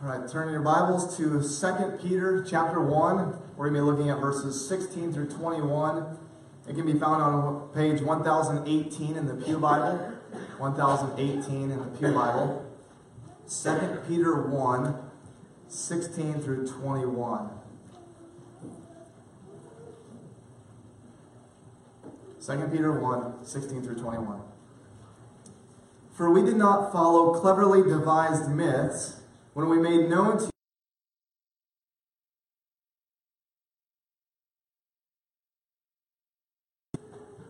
All right, turn your Bibles to 2 Peter chapter 1. We're going to be looking at verses 16 through 21. It can be found on page 1018 in the Pew Bible. 1018 in the Pew Bible. 2 Peter 1, 16 through 21. 2 Peter 1, 16 through 21. For we did not follow cleverly devised myths when we made known to you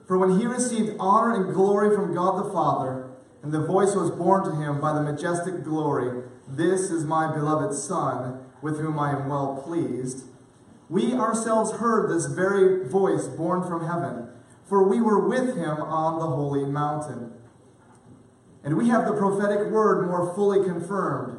For when he received honor and glory from God the Father, and the voice was borne to him by the majestic glory, This is my beloved Son, with whom I am well pleased, we ourselves heard this very voice borne from heaven, for we were with him on the holy mountain. And we have the prophetic word more fully confirmed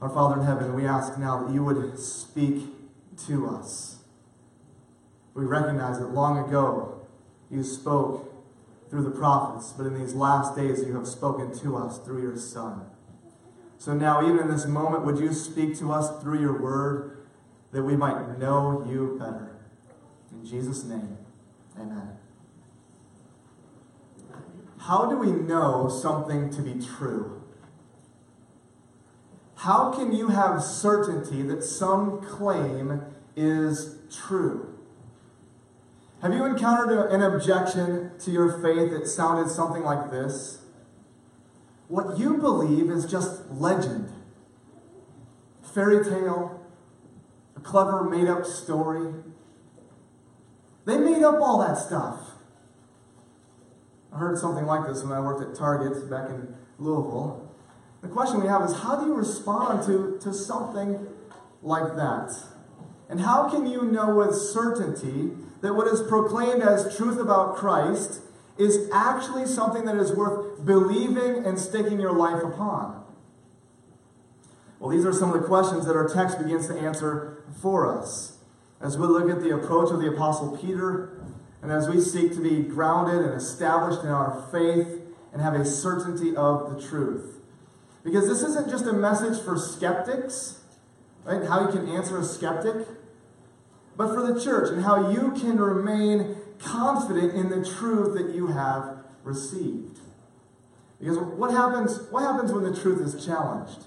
Our Father in heaven, we ask now that you would speak to us. We recognize that long ago you spoke through the prophets, but in these last days you have spoken to us through your Son. So now, even in this moment, would you speak to us through your word that we might know you better? In Jesus' name, amen. How do we know something to be true? How can you have certainty that some claim is true? Have you encountered an objection to your faith that sounded something like this? What you believe is just legend, fairy tale, a clever made up story. They made up all that stuff. I heard something like this when I worked at Target back in Louisville. The question we have is how do you respond to, to something like that? And how can you know with certainty that what is proclaimed as truth about Christ is actually something that is worth believing and staking your life upon? Well, these are some of the questions that our text begins to answer for us. As we look at the approach of the Apostle Peter, and as we seek to be grounded and established in our faith and have a certainty of the truth. Because this isn't just a message for skeptics, right? How you can answer a skeptic, but for the church and how you can remain confident in the truth that you have received. Because what happens, what happens when the truth is challenged?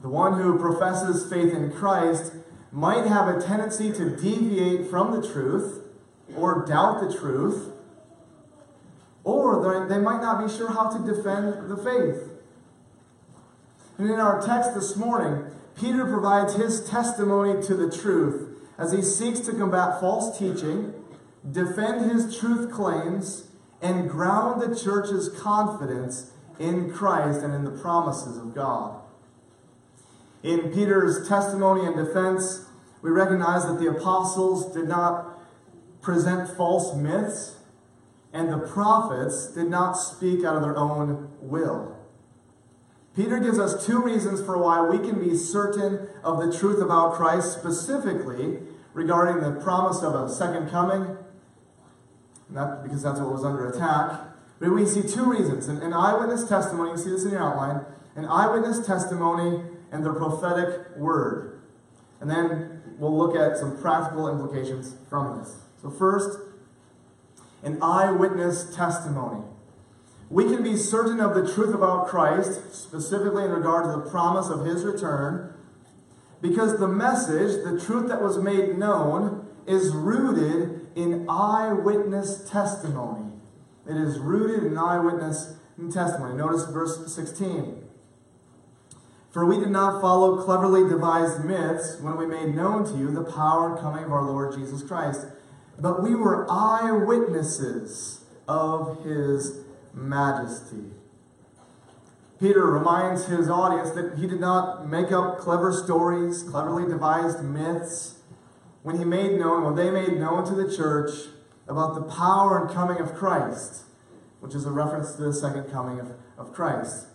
The one who professes faith in Christ might have a tendency to deviate from the truth or doubt the truth or they might not be sure how to defend the faith. And in our text this morning, Peter provides his testimony to the truth as he seeks to combat false teaching, defend his truth claims, and ground the church's confidence in Christ and in the promises of God. In Peter's testimony and defense, we recognize that the apostles did not present false myths and the prophets did not speak out of their own will. Peter gives us two reasons for why we can be certain of the truth about Christ, specifically regarding the promise of a second coming, not because that's what was under attack. But we see two reasons an, an eyewitness testimony, you see this in your outline, an eyewitness testimony and the prophetic word. And then we'll look at some practical implications from this. So, first, an eyewitness testimony. We can be certain of the truth about Christ, specifically in regard to the promise of his return, because the message, the truth that was made known, is rooted in eyewitness testimony. It is rooted in eyewitness testimony. Notice verse 16. For we did not follow cleverly devised myths when we made known to you the power and coming of our Lord Jesus Christ but we were eyewitnesses of his majesty. Peter reminds his audience that he did not make up clever stories, cleverly devised myths, when he made known, when they made known to the church about the power and coming of Christ, which is a reference to the second coming of, of Christ.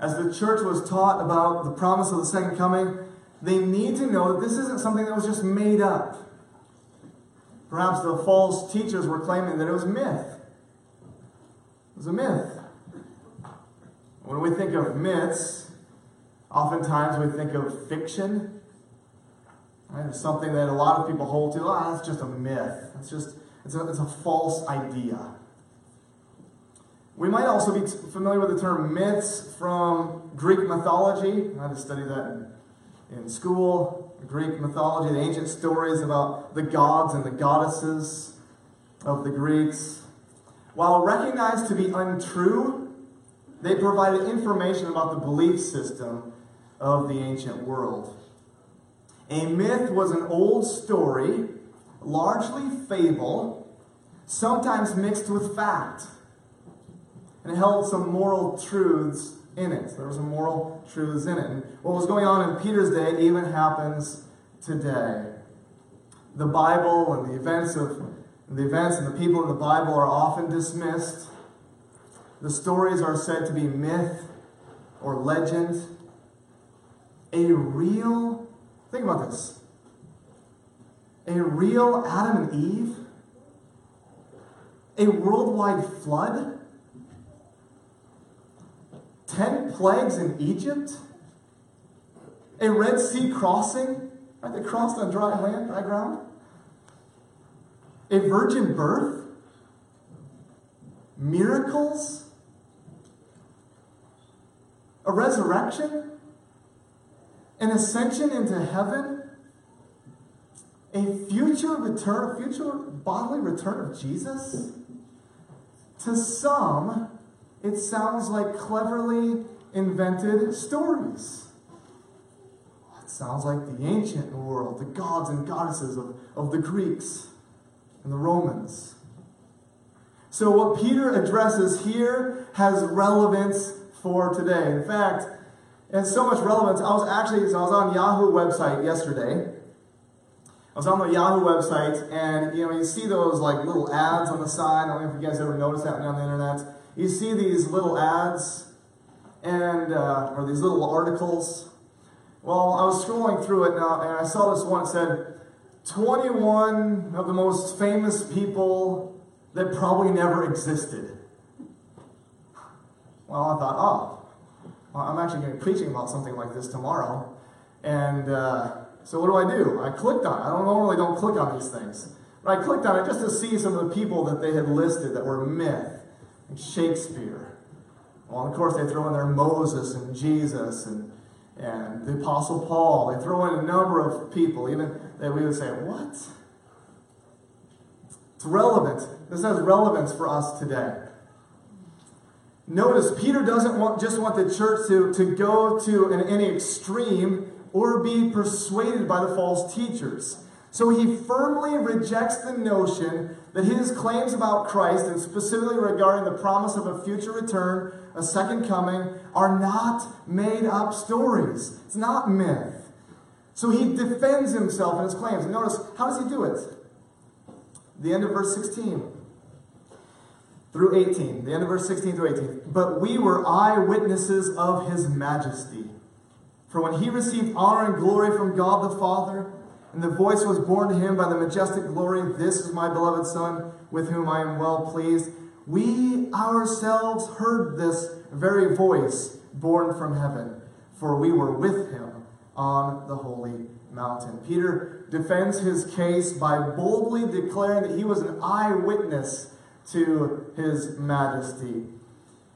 As the church was taught about the promise of the second coming, they need to know that this isn't something that was just made up. Perhaps the false teachers were claiming that it was myth. It was a myth. When we think of myths, oftentimes we think of fiction. Right? It's something that a lot of people hold to. Ah, that's just a myth. It's just it's a, it's a false idea. We might also be familiar with the term myths from Greek mythology. I had to study that in, in school. Greek mythology, the ancient stories about the gods and the goddesses of the Greeks. While recognized to be untrue, they provided information about the belief system of the ancient world. A myth was an old story, largely fable, sometimes mixed with fact, and held some moral truths in it. There was some moral truths in it. And what was going on in Peter's day even happens today. The Bible and the events of the events and the people in the Bible are often dismissed. The stories are said to be myth or legend. A real, think about this, a real Adam and Eve, a worldwide flood, 10 plagues in Egypt, a Red Sea crossing, right? They crossed on dry land, dry ground, a virgin birth, miracles, a resurrection, an ascension into heaven, a future return, a future bodily return of Jesus. To some, it sounds like cleverly invented stories. It sounds like the ancient world, the gods and goddesses of, of the Greeks and the Romans. So, what Peter addresses here has relevance for today. In fact, it has so much relevance. I was actually, so I was on Yahoo website yesterday. I was on the Yahoo website, and you know, you see those like little ads on the side. I don't know if you guys ever noticed that on the internet. You see these little ads, and uh, or these little articles. Well, I was scrolling through it now, and I saw this one. It said, "21 of the most famous people that probably never existed." Well, I thought, oh, well, I'm actually going to be preaching about something like this tomorrow. And uh, so what do I do? I clicked on it. I don't normally don't click on these things. But I clicked on it just to see some of the people that they had listed that were myth. Like Shakespeare. Well, of course, they throw in there Moses and Jesus and, and the Apostle Paul. They throw in a number of people, even that we would say, what? It's relevant. This has relevance for us today. Notice Peter doesn't want, just want the church to, to go to an, any extreme or be persuaded by the false teachers. So he firmly rejects the notion that his claims about Christ, and specifically regarding the promise of a future return, a second coming, are not made up stories. It's not myth. So he defends himself in his claims. And notice, how does he do it? The end of verse 16 through 18, the end of verse 16 through 18. But we were eyewitnesses of his majesty. For when he received honor and glory from God the Father, and the voice was borne to him by the majestic glory, This is my beloved Son, with whom I am well pleased. We ourselves heard this very voice borne from heaven, for we were with him on the holy mountain. Peter defends his case by boldly declaring that he was an eyewitness to his majesty.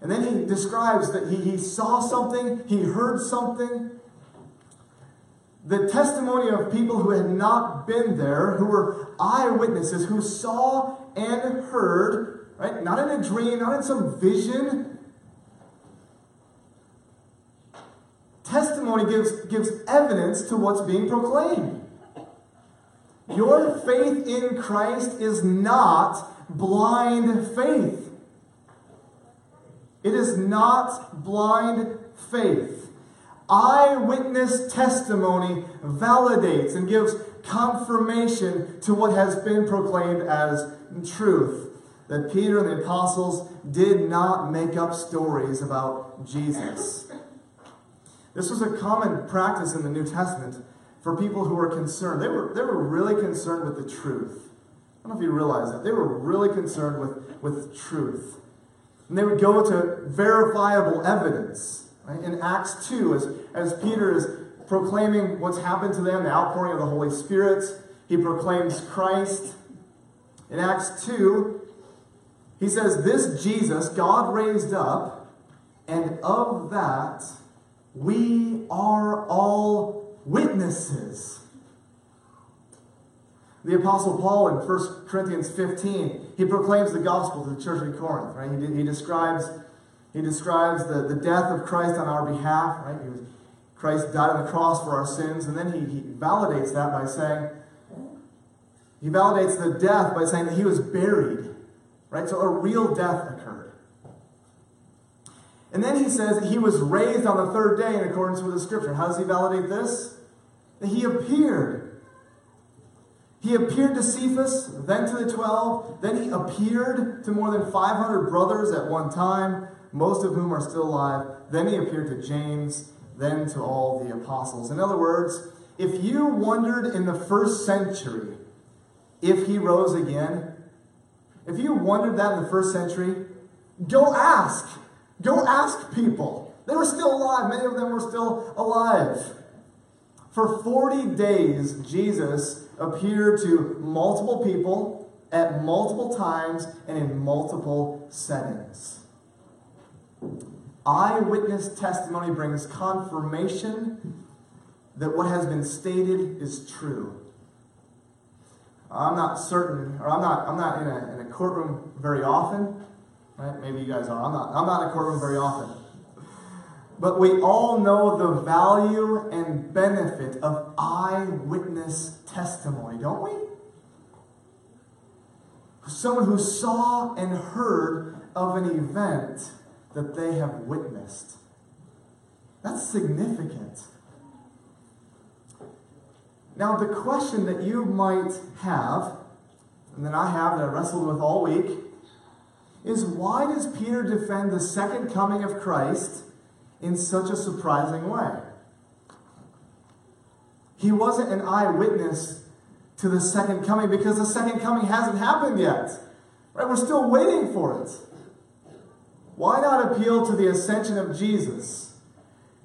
And then he describes that he, he saw something, he heard something. The testimony of people who had not been there, who were eyewitnesses, who saw and heard, right? Not in a dream, not in some vision. Testimony gives, gives evidence to what's being proclaimed. Your faith in Christ is not blind faith. It is not blind faith. Eyewitness testimony validates and gives confirmation to what has been proclaimed as truth. That Peter and the apostles did not make up stories about Jesus. This was a common practice in the New Testament for people who were concerned. They were, they were really concerned with the truth. I don't know if you realize that. They were really concerned with, with truth. And they would go to verifiable evidence. Right? In Acts 2, as, as Peter is proclaiming what's happened to them, the outpouring of the Holy Spirit, he proclaims Christ. In Acts 2, he says, This Jesus God raised up, and of that we are all witnesses. The Apostle Paul in 1 Corinthians 15, he proclaims the gospel to the church in Corinth, right? He, he describes, he describes the, the death of Christ on our behalf, right? He Was, Christ died on the cross for our sins, and then he, he validates that by saying, he validates the death by saying that he was buried, right? So a real death occurred. And then he says that he was raised on the third day in accordance with the scripture. How does he validate this? That he appeared he appeared to Cephas, then to the twelve, then he appeared to more than 500 brothers at one time, most of whom are still alive. Then he appeared to James, then to all the apostles. In other words, if you wondered in the first century if he rose again, if you wondered that in the first century, go ask. Go ask people. They were still alive. Many of them were still alive. For 40 days, Jesus appeared to multiple people at multiple times and in multiple settings. Eyewitness testimony brings confirmation that what has been stated is true. I'm not certain, or I'm not, I'm not in a, in a courtroom very often. Right? Maybe you guys are. I'm not, I'm not in a courtroom very often. But we all know the value and benefit of eyewitness testimony, don't we? Someone who saw and heard of an event that they have witnessed. That's significant. Now, the question that you might have, and that I have that I wrestled with all week, is why does Peter defend the second coming of Christ in such a surprising way. He wasn't an eyewitness to the second coming because the second coming hasn't happened yet. Right? We're still waiting for it. Why not appeal to the ascension of Jesus?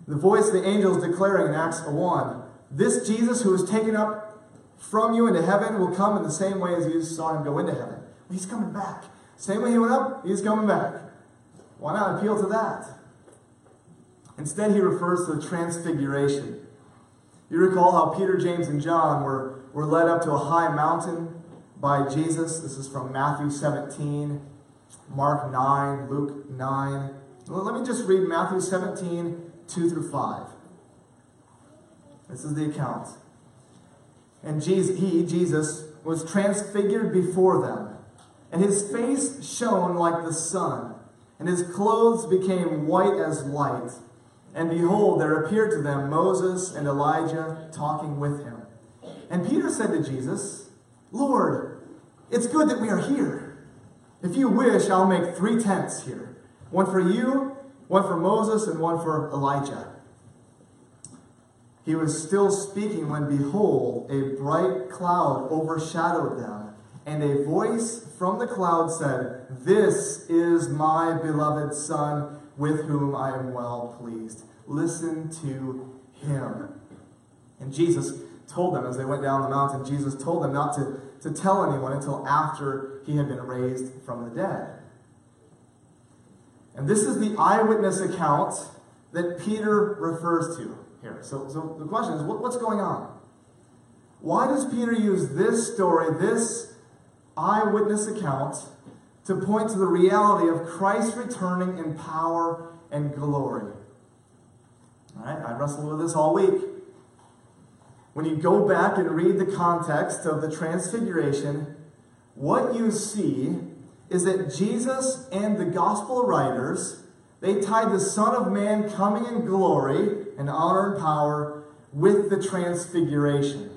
The voice of the angels declaring in Acts 1 This Jesus who was taken up from you into heaven will come in the same way as you saw him go into heaven. He's coming back. Same way he went up, he's coming back. Why not appeal to that? Instead, he refers to the transfiguration. You recall how Peter, James, and John were, were led up to a high mountain by Jesus. This is from Matthew 17, Mark 9, Luke 9. Well, let me just read Matthew 17, 2 through 5. This is the account. And Jesus, he, Jesus, was transfigured before them, and his face shone like the sun, and his clothes became white as light. And behold, there appeared to them Moses and Elijah talking with him. And Peter said to Jesus, Lord, it's good that we are here. If you wish, I'll make three tents here one for you, one for Moses, and one for Elijah. He was still speaking when, behold, a bright cloud overshadowed them, and a voice from the cloud said, This is my beloved Son with whom I am well pleased. Listen to him. And Jesus told them as they went down the mountain, Jesus told them not to, to tell anyone until after he had been raised from the dead. And this is the eyewitness account that Peter refers to here. So, so the question is what, what's going on? Why does Peter use this story, this eyewitness account, to point to the reality of Christ returning in power and glory. All right, I wrestled with this all week. When you go back and read the context of the Transfiguration, what you see is that Jesus and the gospel writers They tied the Son of Man coming in glory and honor and power with the transfiguration.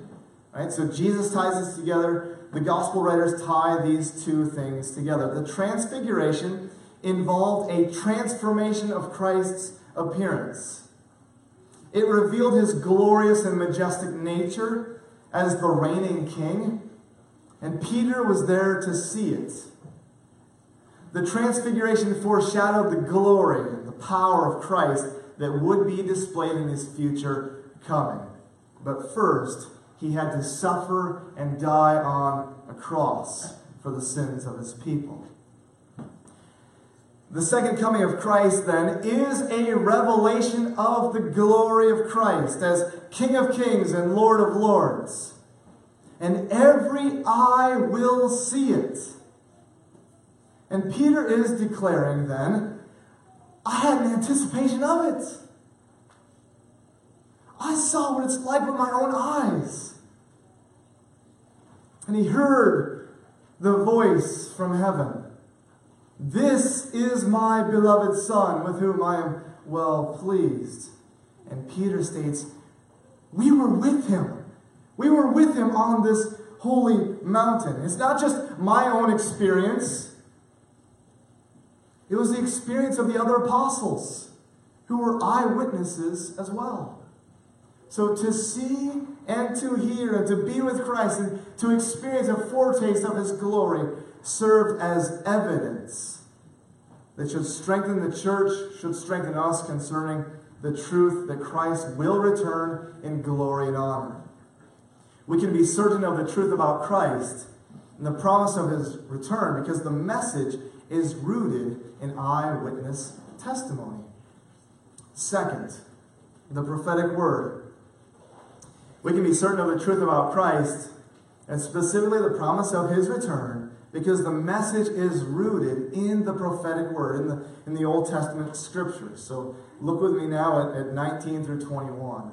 Right? So Jesus ties this together. The gospel writers tie these two things together. The transfiguration involved a transformation of Christ's appearance. It revealed his glorious and majestic nature as the reigning king, and Peter was there to see it. The transfiguration foreshadowed the glory and the power of Christ that would be displayed in his future coming. But first, he had to suffer and die on a cross for the sins of his people. The second coming of Christ, then, is a revelation of the glory of Christ as King of kings and Lord of lords. And every eye will see it. And Peter is declaring then, I had an anticipation of it. I saw what it's like with my own eyes. And he heard the voice from heaven This is my beloved Son, with whom I am well pleased. And Peter states, We were with him. We were with him on this holy mountain. It's not just my own experience, it was the experience of the other apostles who were eyewitnesses as well. So to see and to hear and to be with Christ and to experience a foretaste of his glory served as evidence that should strengthen the church, should strengthen us concerning the truth that Christ will return in glory and honor. We can be certain of the truth about Christ and the promise of his return because the message is rooted in eyewitness testimony. Second, the prophetic word. We can be certain of the truth about Christ and specifically the promise of his return because the message is rooted in the prophetic word, in the, in the Old Testament scriptures. So look with me now at, at 19 through 21.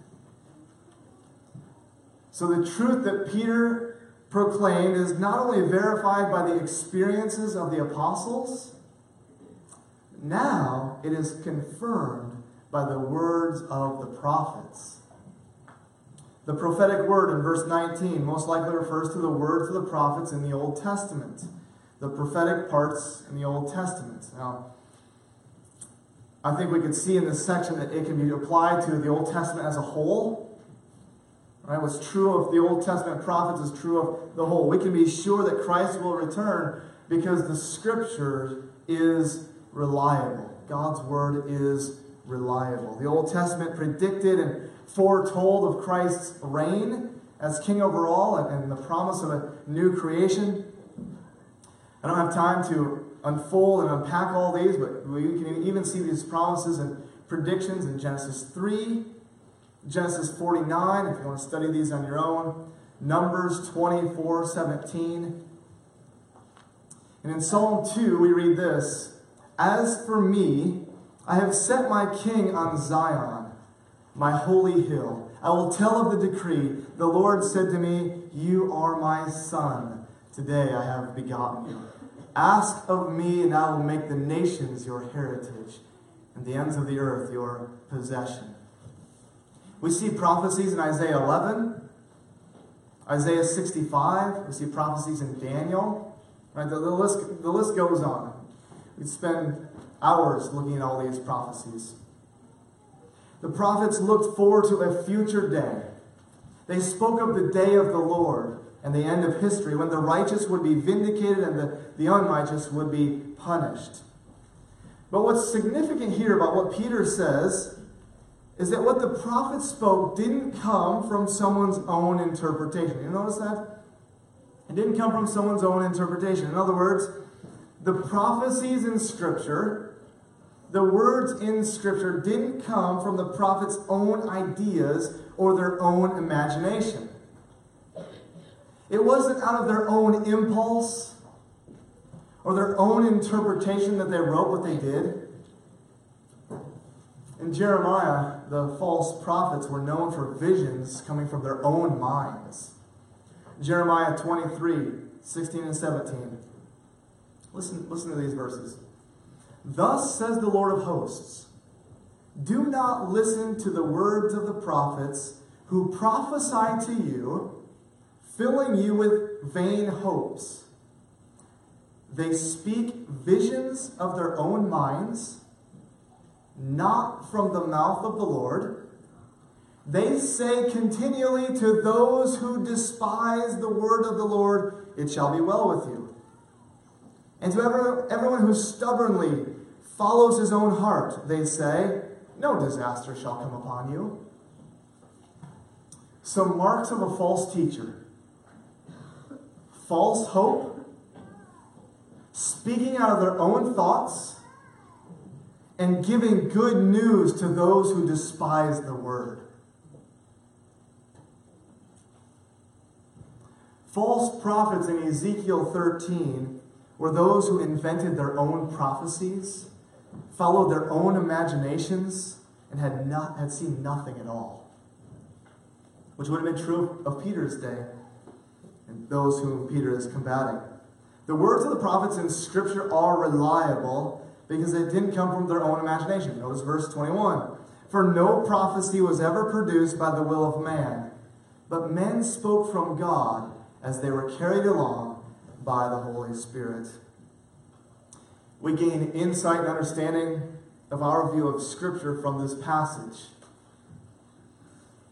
So the truth that Peter proclaimed is not only verified by the experiences of the apostles, now it is confirmed by the words of the prophets. The prophetic word in verse 19 most likely refers to the words of the prophets in the Old Testament, the prophetic parts in the Old Testament. Now, I think we could see in this section that it can be applied to the Old Testament as a whole Right? What's true of the Old Testament prophets is true of the whole. We can be sure that Christ will return because the scripture is reliable. God's word is reliable. The Old Testament predicted and foretold of Christ's reign as king over all and, the promise of a new creation. I don't have time to unfold and unpack all these, but we can even see these promises and predictions in Genesis 3 Genesis 49, if you want to study these on your own. Numbers 24, 17. And in Psalm 2, we read this As for me, I have set my king on Zion, my holy hill. I will tell of the decree. The Lord said to me, You are my son. Today I have begotten you. Ask of me, and I will make the nations your heritage, and the ends of the earth your possession. We see prophecies in Isaiah 11, Isaiah 65. We see prophecies in Daniel. Right? The, the, list, the list goes on. We spend hours looking at all these prophecies. The prophets looked forward to a future day. They spoke of the day of the Lord and the end of history when the righteous would be vindicated and the, the unrighteous would be punished. But what's significant here about what Peter says is that what the prophet spoke didn't come from someone's own interpretation. You notice that? It didn't come from someone's own interpretation. In other words, the prophecies in Scripture, the words in Scripture didn't come from the prophet's own ideas or their own imagination. It wasn't out of their own impulse or their own interpretation that they wrote what they did. In Jeremiah, the false prophets were known for visions coming from their own minds. Jeremiah 23, 16 and 17. Listen, listen to these verses. Thus says the Lord of hosts Do not listen to the words of the prophets who prophesy to you, filling you with vain hopes. They speak visions of their own minds, not from the mouth of the Lord. They say continually to those who despise the word of the Lord, It shall be well with you. And to everyone who stubbornly follows his own heart, they say, No disaster shall come upon you. Some marks of a false teacher false hope, speaking out of their own thoughts, and giving good news to those who despise the word. False prophets in Ezekiel 13 were those who invented their own prophecies, followed their own imaginations, and had, not, had seen nothing at all. Which would have been true of Peter's day and those whom Peter is combating. The words of the prophets in Scripture are reliable because it didn't come from their own imagination. Notice verse 21. For no prophecy was ever produced by the will of man, but men spoke from God as they were carried along by the Holy Spirit. We gain insight and understanding of our view of Scripture from this passage.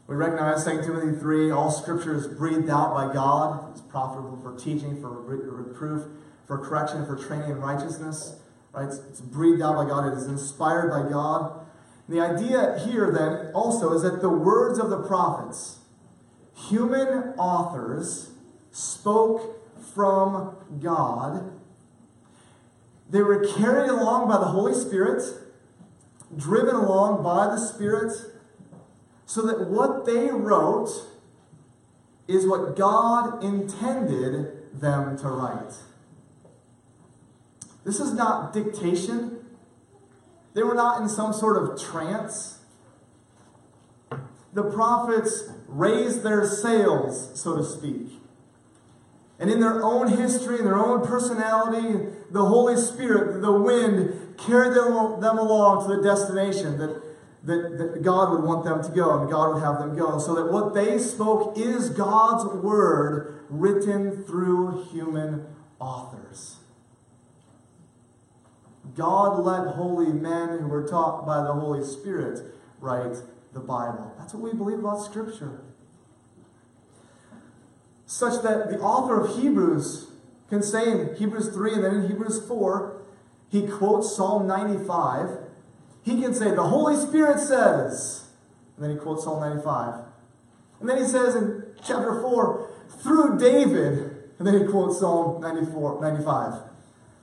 We recognize 2 Timothy 3 all Scripture is breathed out by God. It's profitable for teaching, for reproof, for correction, for training in righteousness. Right? It's, it's breathed out by God, it is inspired by God. And the idea here, then, also is that the words of the prophets, human authors, spoke from God. They were carried along by the Holy Spirit, driven along by the Spirit, so that what they wrote is what God intended them to write. This is not dictation. They were not in some sort of trance. The prophets raised their sails, so to speak. And in their own history, in their own personality, the Holy Spirit, the wind, carried them, them along to the destination that, that, that God would want them to go and God would have them go. So that what they spoke is God's word written through human authors. God let holy men who were taught by the Holy Spirit write the Bible. That's what we believe about Scripture such that the author of Hebrews can say in Hebrews 3 and then in Hebrews 4, he quotes Psalm 95. He can say, The Holy Spirit says, and then he quotes Psalm 95. And then he says in chapter 4, through David, and then he quotes Psalm 94, 95.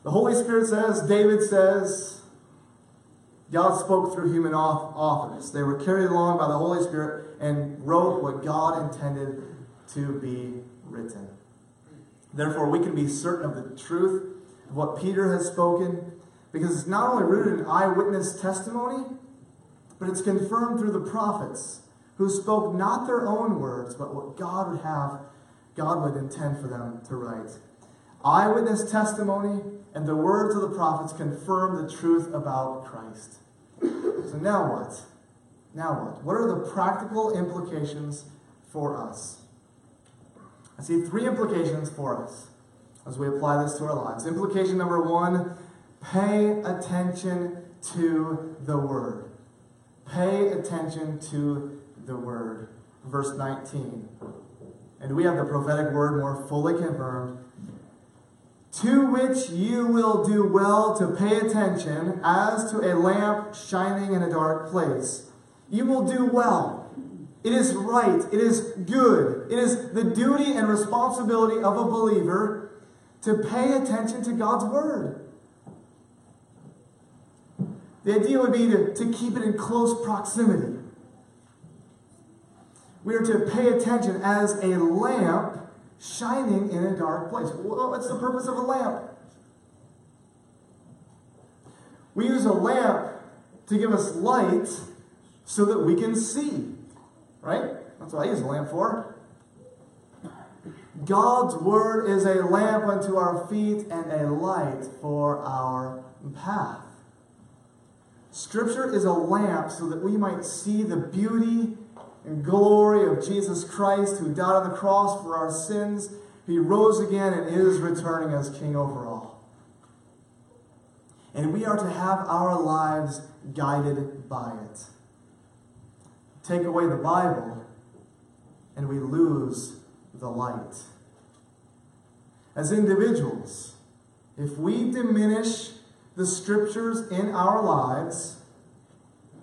The Holy Spirit says, David says, God spoke through human authors. They were carried along by the Holy Spirit and wrote what God intended to be written. Therefore, we can be certain of the truth of what Peter has spoken because it's not only rooted in eyewitness testimony, but it's confirmed through the prophets who spoke not their own words, but what God would have, God would intend for them to write. Eyewitness testimony and the words of the prophets confirm the truth about Christ. So now what? Now what? What are the practical implications for us? I see three implications for us as we apply this to our lives. Implication number one pay attention to the Word. Pay attention to the Word. Verse 19. And we have the prophetic word more fully confirmed. To which you will do well to pay attention as to a lamp shining in a dark place. You will do well it is right. It is good. It is the duty and responsibility of a believer to pay attention to God's Word. The idea would be to, to keep it in close proximity. We are to pay attention as a lamp shining in a dark place. What's the purpose of a lamp? We use a lamp to give us light so that we can see. Right? That's what I use a lamp for. God's word is a lamp unto our feet and a light for our path. Scripture is a lamp so that we might see the beauty and glory of Jesus Christ who died on the cross for our sins. He rose again and is returning as King over all. And we are to have our lives guided by it. Take away the Bible, and we lose the light. As individuals, if we diminish the scriptures in our lives,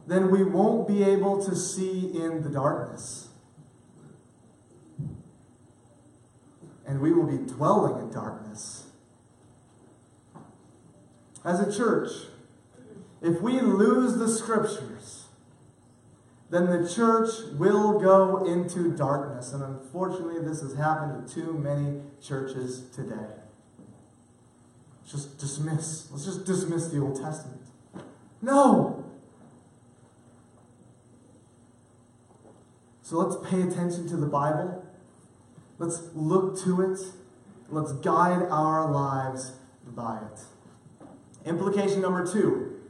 then we won't be able to see in the darkness. And we will be dwelling in darkness. As a church, if we lose the scriptures, then the church will go into darkness. And unfortunately, this has happened to too many churches today. Just dismiss. Let's just dismiss the Old Testament. No! So let's pay attention to the Bible. Let's look to it. Let's guide our lives by it. Implication number two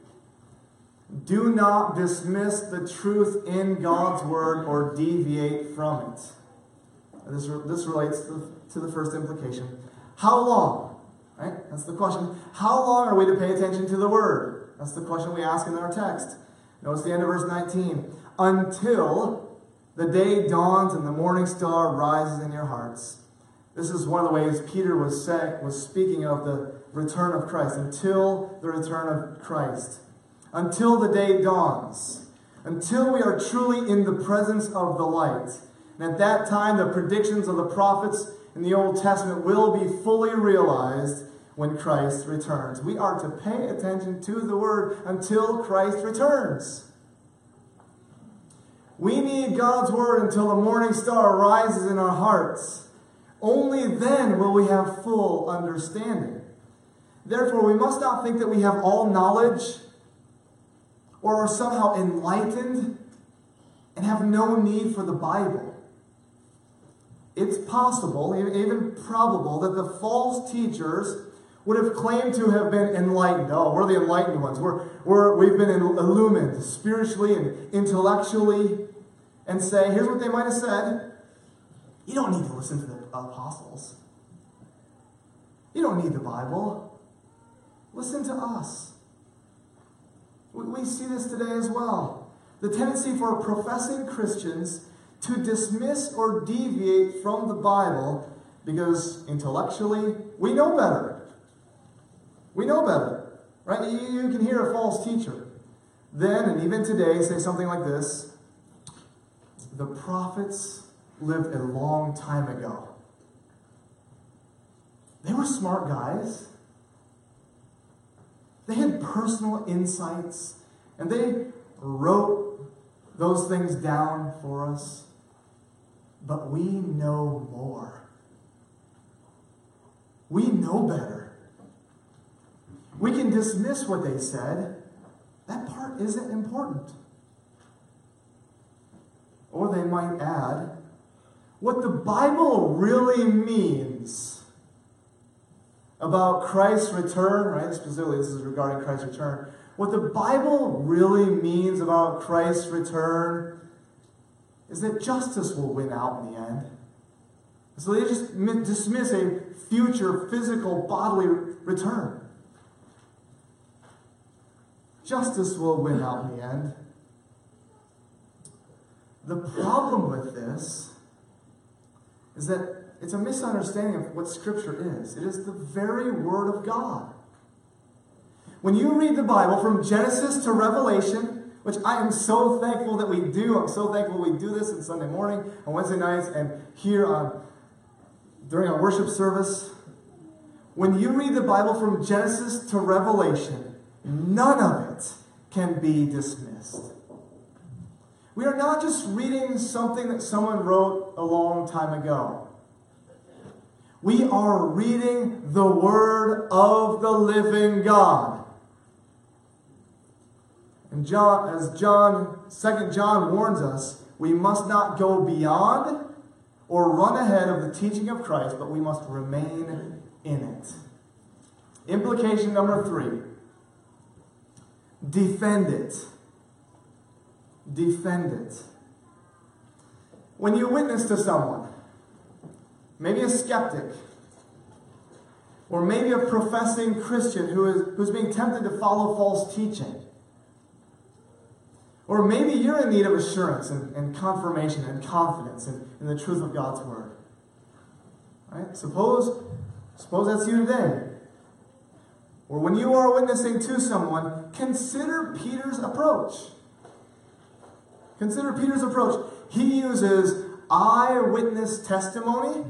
do not dismiss the truth in God's word or deviate from it. This, this relates to the, to the first implication. How long? Right? That's the question. How long are we to pay attention to the word? That's the question we ask in our text. Notice the end of verse 19. Until the day dawns and the morning star rises in your hearts. This is one of the ways Peter was, was speaking of the return of Christ. Until the return of Christ until the day dawns, until we are truly in the presence of the light. And at that time, the predictions of the prophets in the Old Testament will be fully realized when Christ returns. We are to pay attention to the Word until Christ returns. We need God's Word until the morning star rises in our hearts. Only then will we have full understanding. Therefore, we must not think that we have all knowledge or are somehow enlightened and have no need for the Bible. It's possible, even probable, that the false teachers would have claimed to have been enlightened. Oh, we're the enlightened ones. We're, we're, we've been illumined spiritually and intellectually. And say, here's what they might have said You don't need to listen to the apostles, you don't need the Bible. Listen to us. We see this today as well. The tendency for professing Christians to dismiss or deviate from the Bible because intellectually we know better. We know better. Right? You, can hear a false teacher then and even today say something like this The prophets lived a long time ago. They were smart guys. They had personal insights and they wrote those things down for us. But we know more. We know better. We can dismiss what they said. That part isn't important. Or they might add, what the Bible really means about Christ's return, right? Specifically, this is regarding Christ's return. What the Bible really means about Christ's return is that justice will win out in the end. So they just dismiss a future physical bodily return. Justice will win out in the end. The problem with this is that it's a misunderstanding of what Scripture is. It is the very Word of God. When you read the Bible from Genesis to Revelation, which I am so thankful that we do, I'm so thankful we do this on Sunday morning, on Wednesday nights, and here on during our worship service. When you read the Bible from Genesis to Revelation, none of it can be dismissed. We are not just reading something that someone wrote a long time ago. We are reading the Word of the living God. And John, as John, 2 John warns us, we must not go beyond or run ahead of the teaching of Christ, but we must remain in it. Implication number three defend it. Defend it. When you witness to someone, maybe a skeptic, or maybe a professing Christian who is, who's being tempted to follow false teaching, or maybe you're in need of assurance and, and confirmation and confidence in, in the truth of God's Word. Right? Suppose, suppose that's you today. Or when you are witnessing to someone, consider Peter's approach. Consider Peter's approach. He uses eyewitness testimony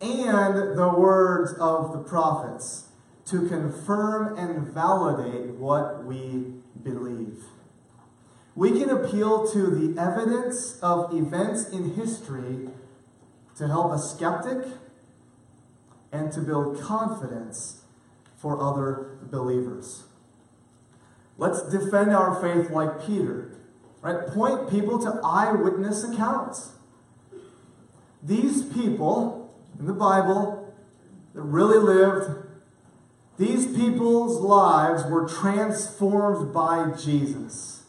and the words of the prophets to confirm and validate what we believe. We can appeal to the evidence of events in history to help a skeptic and to build confidence for other believers. Let's defend our faith like Peter. Right? Point people to eyewitness accounts. These people in the Bible that really lived, these people's lives were transformed by Jesus.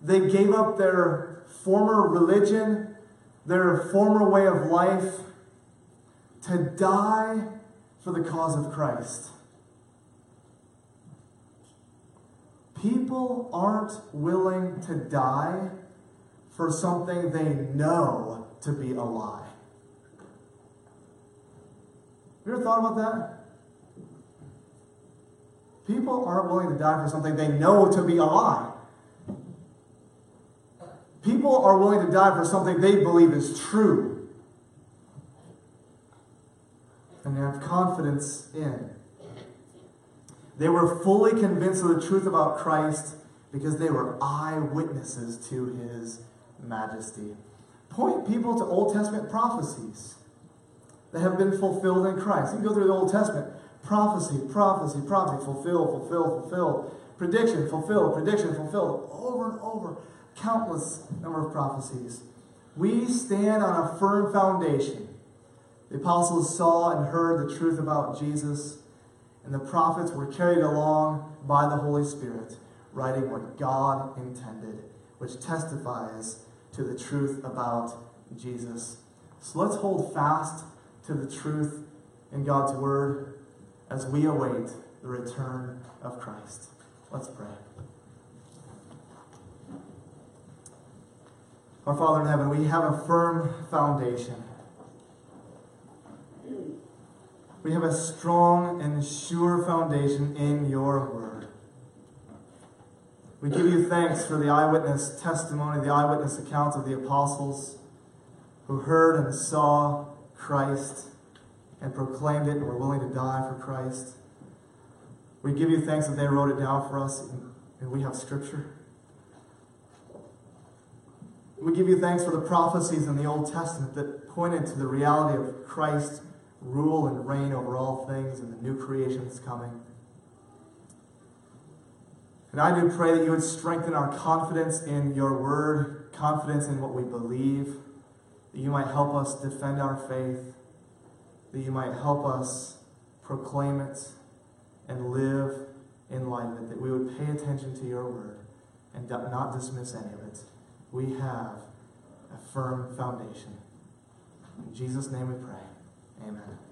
They gave up their former religion, their former way of life, to die for the cause of Christ. People aren't willing to die for something they know to be a lie. Have you ever thought about that? People aren't willing to die for something they know to be a lie. People are willing to die for something they believe is true and have confidence in. They were fully convinced of the truth about Christ because they were eyewitnesses to his majesty. Point people to Old Testament prophecies that have been fulfilled in Christ. You can go through the Old Testament prophecy, prophecy, prophecy, fulfill, fulfill, fulfill, prediction, fulfill, prediction, fulfilled, over and over, countless number of prophecies. We stand on a firm foundation. The apostles saw and heard the truth about Jesus and the prophets were carried along by the Holy Spirit, writing what God intended, which testifies to the truth about Jesus. So let's hold fast to the truth in God's Word as we await the return of Christ. Let's pray. Our Father in heaven, we have a firm foundation. We have a strong and sure foundation in your word. We give you thanks for the eyewitness testimony, the eyewitness accounts of the apostles who heard and saw Christ and proclaimed it and were willing to die for Christ. We give you thanks that they wrote it down for us and we have scripture. We give you thanks for the prophecies in the Old Testament that pointed to the reality of Christ rule and reign over all things and the new creation that's coming. And I do pray that you would strengthen our confidence in your word, confidence in what we believe, that you might help us defend our faith, that you might help us proclaim it and live in light of it, that we would pay attention to your word and not dismiss any of it. We have a firm foundation. In Jesus' name we pray. Amen.